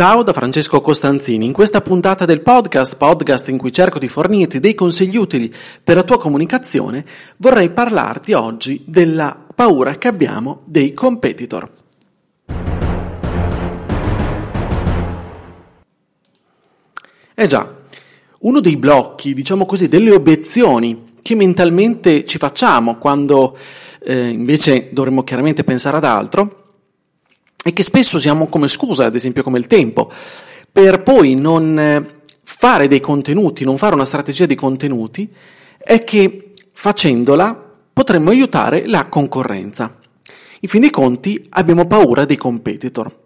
Ciao da Francesco Costanzini. In questa puntata del podcast, podcast in cui cerco di fornirti dei consigli utili per la tua comunicazione, vorrei parlarti oggi della paura che abbiamo dei competitor. Eh già, uno dei blocchi, diciamo così, delle obiezioni che mentalmente ci facciamo quando eh, invece dovremmo chiaramente pensare ad altro, e che spesso usiamo come scusa, ad esempio come il tempo, per poi non eh, fare dei contenuti, non fare una strategia di contenuti, è che facendola potremmo aiutare la concorrenza. In fin dei conti abbiamo paura dei competitor.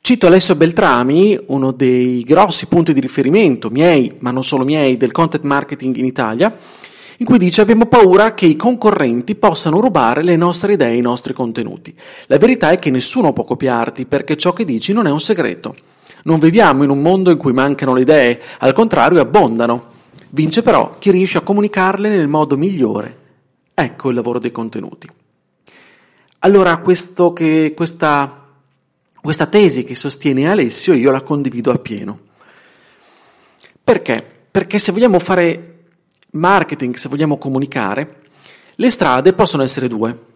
Cito Alessio Beltrami, uno dei grossi punti di riferimento miei, ma non solo miei, del content marketing in Italia, in cui dice abbiamo paura che i concorrenti possano rubare le nostre idee e i nostri contenuti. La verità è che nessuno può copiarti perché ciò che dici non è un segreto. Non viviamo in un mondo in cui mancano le idee, al contrario abbondano. Vince però chi riesce a comunicarle nel modo migliore. Ecco il lavoro dei contenuti. Allora che, questa, questa tesi che sostiene Alessio io la condivido appieno. Perché? Perché se vogliamo fare marketing, se vogliamo comunicare, le strade possono essere due.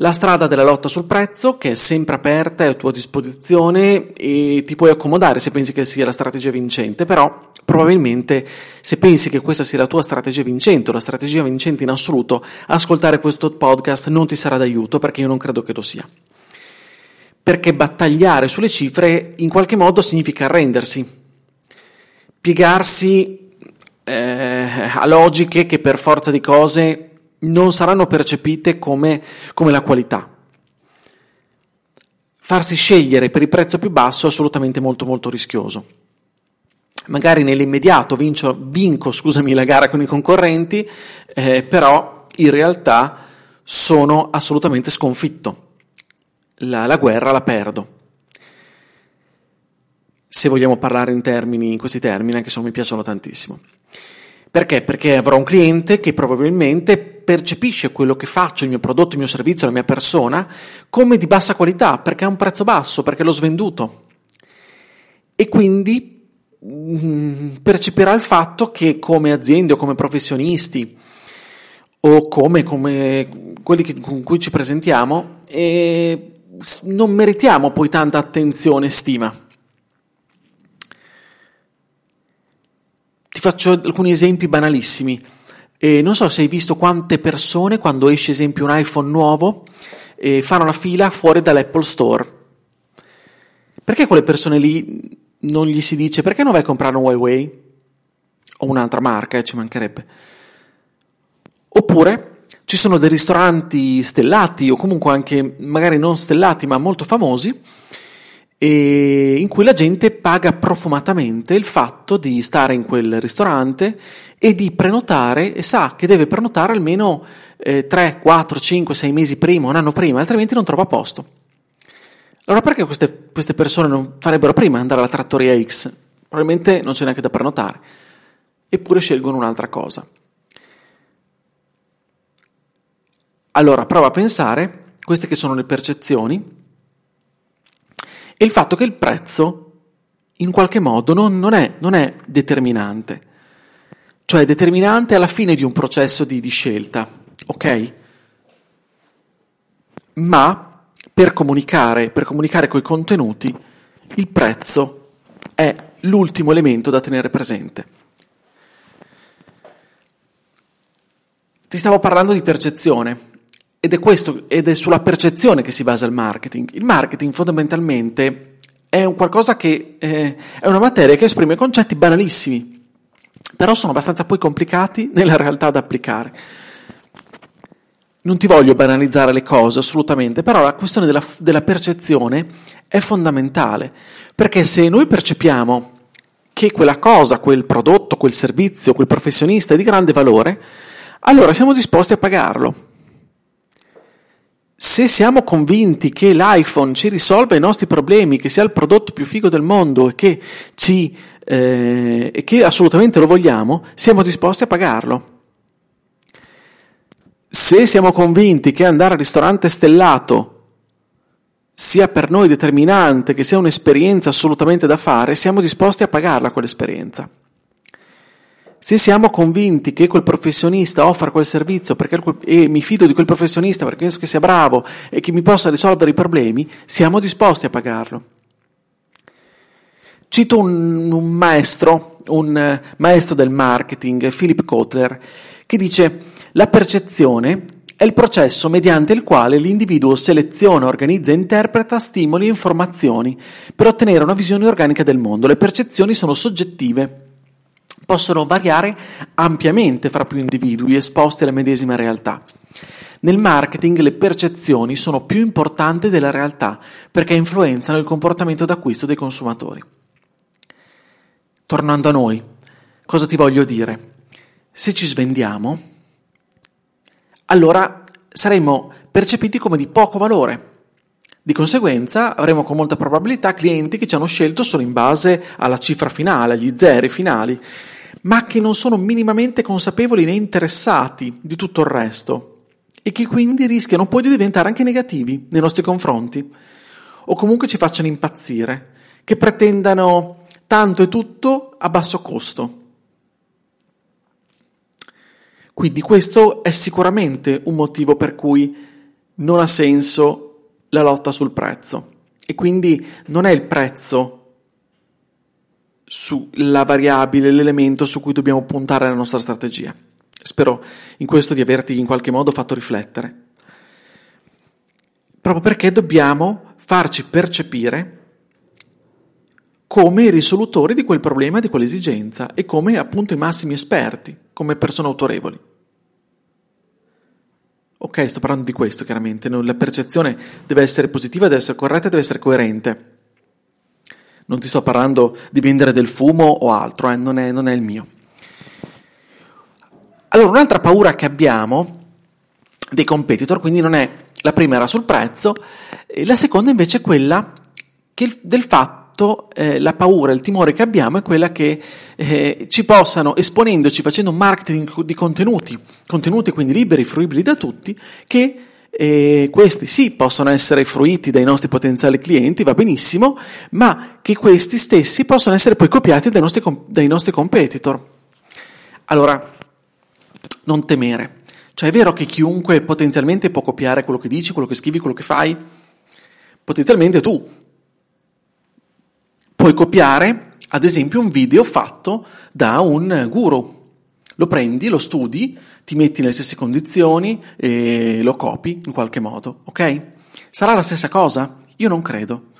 La strada della lotta sul prezzo, che è sempre aperta, è a tua disposizione e ti puoi accomodare se pensi che sia la strategia vincente, però probabilmente se pensi che questa sia la tua strategia vincente o la strategia vincente in assoluto, ascoltare questo podcast non ti sarà d'aiuto perché io non credo che lo sia. Perché battagliare sulle cifre in qualche modo significa arrendersi, piegarsi eh, a logiche che per forza di cose non saranno percepite come, come la qualità. Farsi scegliere per il prezzo più basso è assolutamente molto molto rischioso. Magari nell'immediato vinco, vinco scusami, la gara con i concorrenti, eh, però in realtà sono assolutamente sconfitto. La, la guerra la perdo se vogliamo parlare in, termini, in questi termini, anche se non mi piacciono tantissimo. Perché? Perché avrò un cliente che probabilmente percepisce quello che faccio, il mio prodotto, il mio servizio, la mia persona, come di bassa qualità, perché ha un prezzo basso, perché l'ho svenduto. E quindi mm, percepirà il fatto che come aziende o come professionisti o come, come quelli che, con cui ci presentiamo, eh, non meritiamo poi tanta attenzione e stima. Ti faccio alcuni esempi banalissimi. Eh, non so se hai visto quante persone, quando esce esempio un iPhone nuovo, eh, fanno la fila fuori dall'Apple Store. Perché quelle persone lì non gli si dice perché non vai a comprare un Huawei? O un'altra marca, eh, ci mancherebbe. Oppure ci sono dei ristoranti stellati o comunque anche magari non stellati ma molto famosi e in cui la gente paga profumatamente il fatto di stare in quel ristorante e di prenotare e sa che deve prenotare almeno eh, 3, 4, 5, 6 mesi prima, un anno prima, altrimenti non trova posto. Allora perché queste, queste persone non farebbero prima andare alla trattoria X? Probabilmente non c'è neanche da prenotare, eppure scelgono un'altra cosa. Allora prova a pensare, queste che sono le percezioni, e il fatto che il prezzo in qualche modo non, non, è, non è, determinante, cioè determinante alla fine di un processo di, di scelta, ok? Ma per comunicare, per comunicare coi contenuti, il prezzo è l'ultimo elemento da tenere presente. Ti stavo parlando di percezione. Ed è, questo, ed è sulla percezione che si basa il marketing. Il marketing fondamentalmente è un che eh, è una materia che esprime concetti banalissimi, però sono abbastanza poi complicati nella realtà da applicare. Non ti voglio banalizzare le cose assolutamente, però la questione della, della percezione è fondamentale, perché se noi percepiamo che quella cosa, quel prodotto, quel servizio, quel professionista è di grande valore, allora siamo disposti a pagarlo. Se siamo convinti che l'iPhone ci risolve i nostri problemi, che sia il prodotto più figo del mondo e che, ci, eh, e che assolutamente lo vogliamo, siamo disposti a pagarlo. Se siamo convinti che andare al ristorante stellato sia per noi determinante, che sia un'esperienza assolutamente da fare, siamo disposti a pagarla quell'esperienza. Se siamo convinti che quel professionista offra quel servizio perché, e mi fido di quel professionista perché penso che sia bravo e che mi possa risolvere i problemi, siamo disposti a pagarlo. Cito un, un maestro, un maestro del marketing, Philip Kotler, che dice la percezione è il processo mediante il quale l'individuo seleziona, organizza e interpreta stimoli e informazioni per ottenere una visione organica del mondo. Le percezioni sono soggettive, possono variare ampiamente fra più individui esposti alla medesima realtà. Nel marketing le percezioni sono più importanti della realtà perché influenzano il comportamento d'acquisto dei consumatori. Tornando a noi, cosa ti voglio dire? Se ci svendiamo, allora saremmo percepiti come di poco valore. Di conseguenza avremo con molta probabilità clienti che ci hanno scelto solo in base alla cifra finale, agli zeri finali, ma che non sono minimamente consapevoli né interessati di tutto il resto e che quindi rischiano poi di diventare anche negativi nei nostri confronti o comunque ci facciano impazzire, che pretendano tanto e tutto a basso costo. Quindi questo è sicuramente un motivo per cui non ha senso la lotta sul prezzo. E quindi non è il prezzo la variabile, l'elemento su cui dobbiamo puntare la nostra strategia. Spero in questo di averti in qualche modo fatto riflettere. Proprio perché dobbiamo farci percepire come i risolutori di quel problema, di quell'esigenza e come appunto i massimi esperti, come persone autorevoli. Ok, sto parlando di questo chiaramente, la percezione deve essere positiva, deve essere corretta, deve essere coerente. Non ti sto parlando di vendere del fumo o altro, eh, non, è, non è il mio. Allora, un'altra paura che abbiamo dei competitor, quindi non è la prima era sul prezzo, la seconda invece è quella del fatto fatto eh, la paura, il timore che abbiamo è quella che eh, ci possano, esponendoci, facendo marketing di contenuti, contenuti quindi liberi, fruibili da tutti, che eh, questi sì possono essere fruiti dai nostri potenziali clienti, va benissimo, ma che questi stessi possono essere poi copiati dai nostri, dai nostri competitor. Allora, non temere. Cioè è vero che chiunque potenzialmente può copiare quello che dici, quello che scrivi, quello che fai? Potenzialmente tu, Puoi copiare, ad esempio, un video fatto da un guru. Lo prendi, lo studi, ti metti nelle stesse condizioni e lo copi in qualche modo, ok? Sarà la stessa cosa? Io non credo.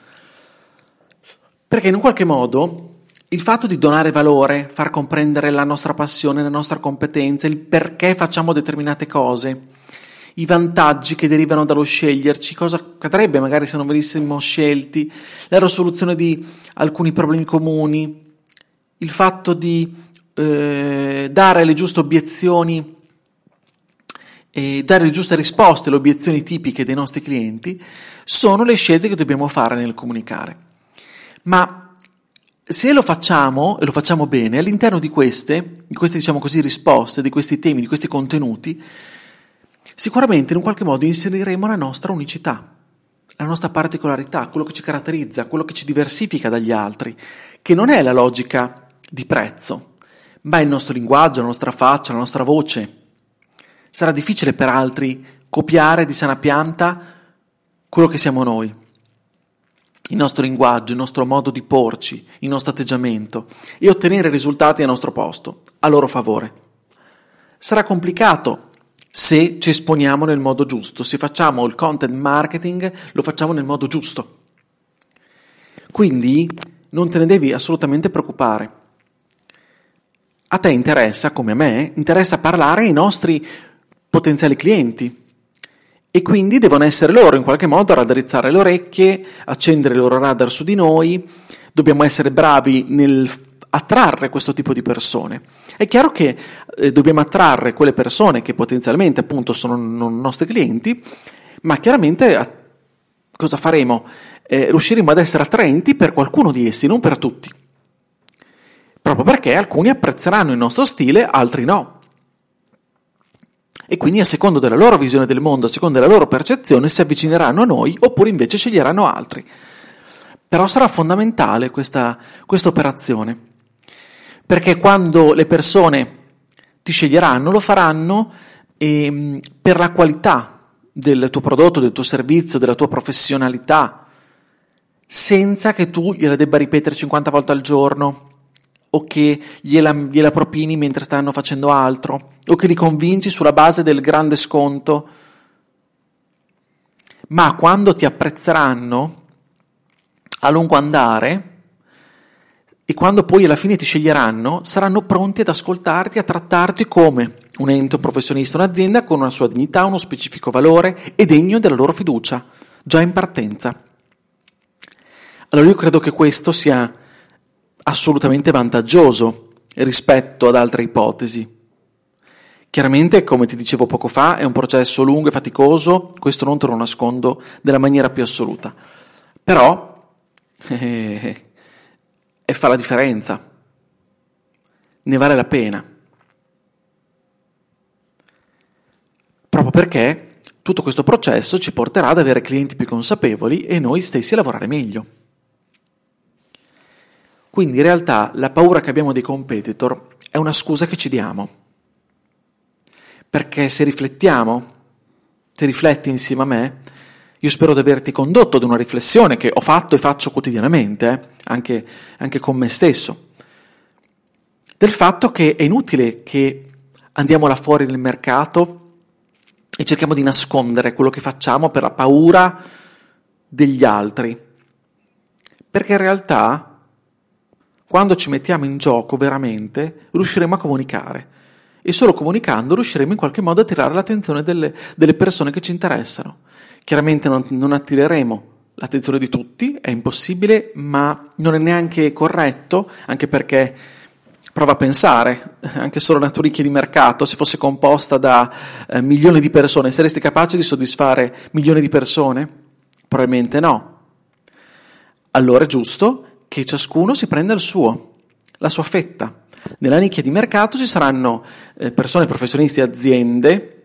Perché in un qualche modo il fatto di donare valore, far comprendere la nostra passione, la nostra competenza, il perché facciamo determinate cose, i vantaggi che derivano dallo sceglierci, cosa accadrebbe magari se non venissimo scelti, la risoluzione di alcuni problemi comuni, il fatto di eh, dare le giuste obiezioni e dare le giuste risposte alle obiezioni tipiche dei nostri clienti, sono le scelte che dobbiamo fare nel comunicare. Ma se lo facciamo e lo facciamo bene, all'interno di queste, di queste diciamo così, risposte, di questi temi, di questi contenuti, sicuramente in un qualche modo inseriremo la nostra unicità, la nostra particolarità, quello che ci caratterizza, quello che ci diversifica dagli altri, che non è la logica di prezzo, ma è il nostro linguaggio, la nostra faccia, la nostra voce. Sarà difficile per altri copiare di sana pianta quello che siamo noi, il nostro linguaggio, il nostro modo di porci, il nostro atteggiamento e ottenere risultati a nostro posto, a loro favore. Sarà complicato se ci esponiamo nel modo giusto, se facciamo il content marketing, lo facciamo nel modo giusto. Quindi non te ne devi assolutamente preoccupare. A te interessa, come a me, interessa parlare ai nostri potenziali clienti e quindi devono essere loro in qualche modo a raddrizzare le orecchie, accendere il loro radar su di noi, dobbiamo essere bravi nel attrarre questo tipo di persone. È chiaro che eh, dobbiamo attrarre quelle persone che potenzialmente appunto sono non nostri clienti, ma chiaramente a, cosa faremo? Eh, riusciremo ad essere attraenti per qualcuno di essi, non per tutti. Proprio perché alcuni apprezzeranno il nostro stile, altri no. E quindi a secondo della loro visione del mondo, a secondo della loro percezione, si avvicineranno a noi oppure invece sceglieranno altri. Però sarà fondamentale questa operazione, perché quando le persone ti sceglieranno, lo faranno eh, per la qualità del tuo prodotto, del tuo servizio, della tua professionalità, senza che tu gliela debba ripetere 50 volte al giorno, o che gliela, gliela propini mentre stanno facendo altro, o che li convinci sulla base del grande sconto. Ma quando ti apprezzeranno a lungo andare e quando poi alla fine ti sceglieranno, saranno pronti ad ascoltarti, a trattarti come un ente professionista, un'azienda con una sua dignità, uno specifico valore e degno della loro fiducia, già in partenza. Allora io credo che questo sia assolutamente vantaggioso rispetto ad altre ipotesi. Chiaramente, come ti dicevo poco fa, è un processo lungo e faticoso, questo non te lo nascondo nella maniera più assoluta, però eh, e fa la differenza, ne vale la pena, proprio perché tutto questo processo ci porterà ad avere clienti più consapevoli e noi stessi a lavorare meglio. Quindi in realtà la paura che abbiamo dei competitor è una scusa che ci diamo. Perché se riflettiamo, se rifletti insieme a me, io spero di averti condotto ad una riflessione che ho fatto e faccio quotidianamente, eh, anche, anche con me stesso, del fatto che è inutile che andiamo là fuori nel mercato e cerchiamo di nascondere quello che facciamo per la paura degli altri. Perché in realtà quando ci mettiamo in gioco veramente, riusciremo a comunicare. E solo comunicando riusciremo in qualche modo a attirare l'attenzione delle, delle persone che ci interessano. Chiaramente non, non attireremo l'attenzione di tutti, è impossibile, ma non è neanche corretto, anche perché prova a pensare, anche solo una tua nicchia di mercato, se fosse composta da eh, milioni di persone, saresti capace di soddisfare milioni di persone? Probabilmente no. Allora è giusto che ciascuno si prenda il suo, la sua fetta. Nella nicchia di mercato ci saranno eh, persone, professionisti, aziende,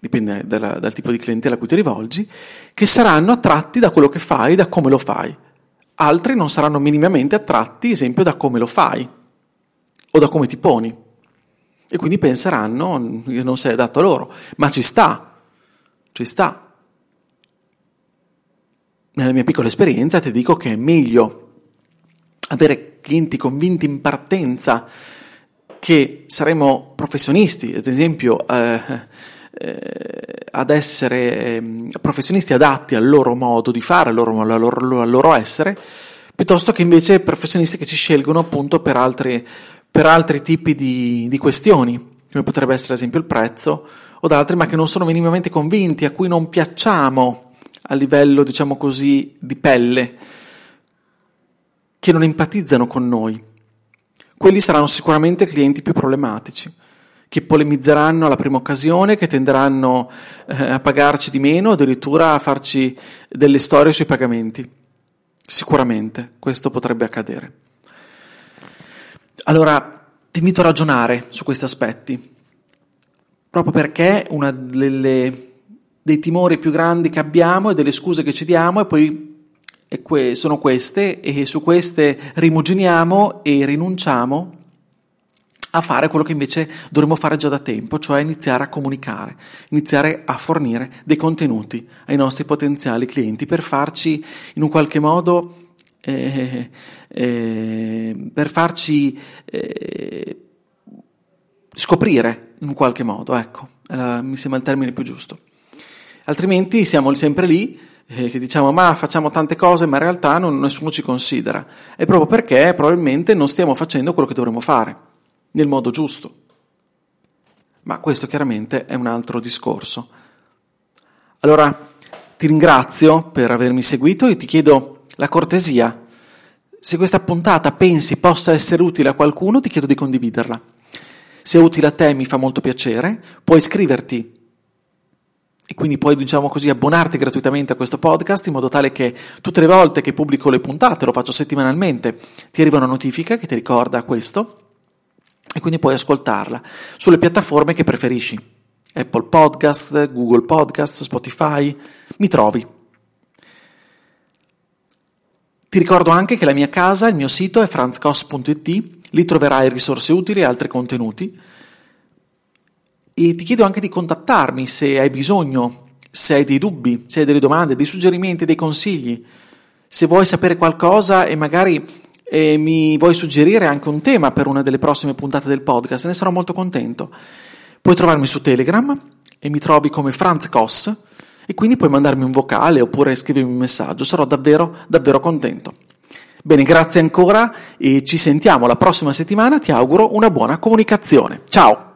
dipende dalla, dal tipo di clientela a cui ti rivolgi, che saranno attratti da quello che fai, da come lo fai. Altri non saranno minimamente attratti, esempio, da come lo fai o da come ti poni. E quindi penseranno che non sei adatto a loro. Ma ci sta, ci sta. Nella mia piccola esperienza ti dico che è meglio avere clienti convinti in partenza che saremo professionisti, ad esempio, eh, eh, ad essere eh, professionisti adatti al loro modo di fare, al loro, al, loro, al loro, essere, piuttosto che invece professionisti che ci scelgono appunto per altri, per altri tipi di, di questioni, come potrebbe essere ad esempio il prezzo, o da altri, ma che non sono minimamente convinti, a cui non piacciamo a livello, diciamo così, di pelle che non empatizzano con noi. Quelli saranno sicuramente clienti più problematici, che polemizzeranno alla prima occasione, che tenderanno eh, a pagarci di meno, addirittura a farci delle storie sui pagamenti. Sicuramente questo potrebbe accadere. Allora, ti invito a ragionare su questi aspetti, proprio perché uno dei timori più grandi che abbiamo e delle scuse che ci diamo è poi e que- sono queste e su queste rimuginiamo e rinunciamo a fare quello che invece dovremmo fare già da tempo, cioè iniziare a comunicare, iniziare a fornire dei contenuti ai nostri potenziali clienti per farci in un qualche modo, eh, eh, per farci eh, scoprire in un qualche modo, ecco, mi sembra il termine più giusto. Altrimenti siamo sempre lì eh, che diciamo ma facciamo tante cose ma in realtà non, nessuno ci considera. È proprio perché probabilmente non stiamo facendo quello che dovremmo fare, nel modo giusto. Ma questo chiaramente è un altro discorso. Allora ti ringrazio per avermi seguito e ti chiedo la cortesia se questa puntata pensi possa essere utile a qualcuno, ti chiedo di condividerla. Se è utile a te mi fa molto piacere, puoi iscriverti e quindi puoi, diciamo così, abbonarti gratuitamente a questo podcast in modo tale che tutte le volte che pubblico le puntate, lo faccio settimanalmente, ti arriva una notifica che ti ricorda questo e quindi puoi ascoltarla sulle piattaforme che preferisci. Apple Podcast, Google Podcast, Spotify, mi trovi. Ti ricordo anche che la mia casa, il mio sito è franzcos.it, lì troverai risorse utili e altri contenuti e ti chiedo anche di contattarmi se hai bisogno, se hai dei dubbi, se hai delle domande, dei suggerimenti, dei consigli, se vuoi sapere qualcosa e magari eh, mi vuoi suggerire anche un tema per una delle prossime puntate del podcast, ne sarò molto contento. Puoi trovarmi su Telegram e mi trovi come Franz Koss e quindi puoi mandarmi un vocale oppure scrivermi un messaggio, sarò davvero, davvero contento. Bene, grazie ancora e ci sentiamo la prossima settimana, ti auguro una buona comunicazione. Ciao!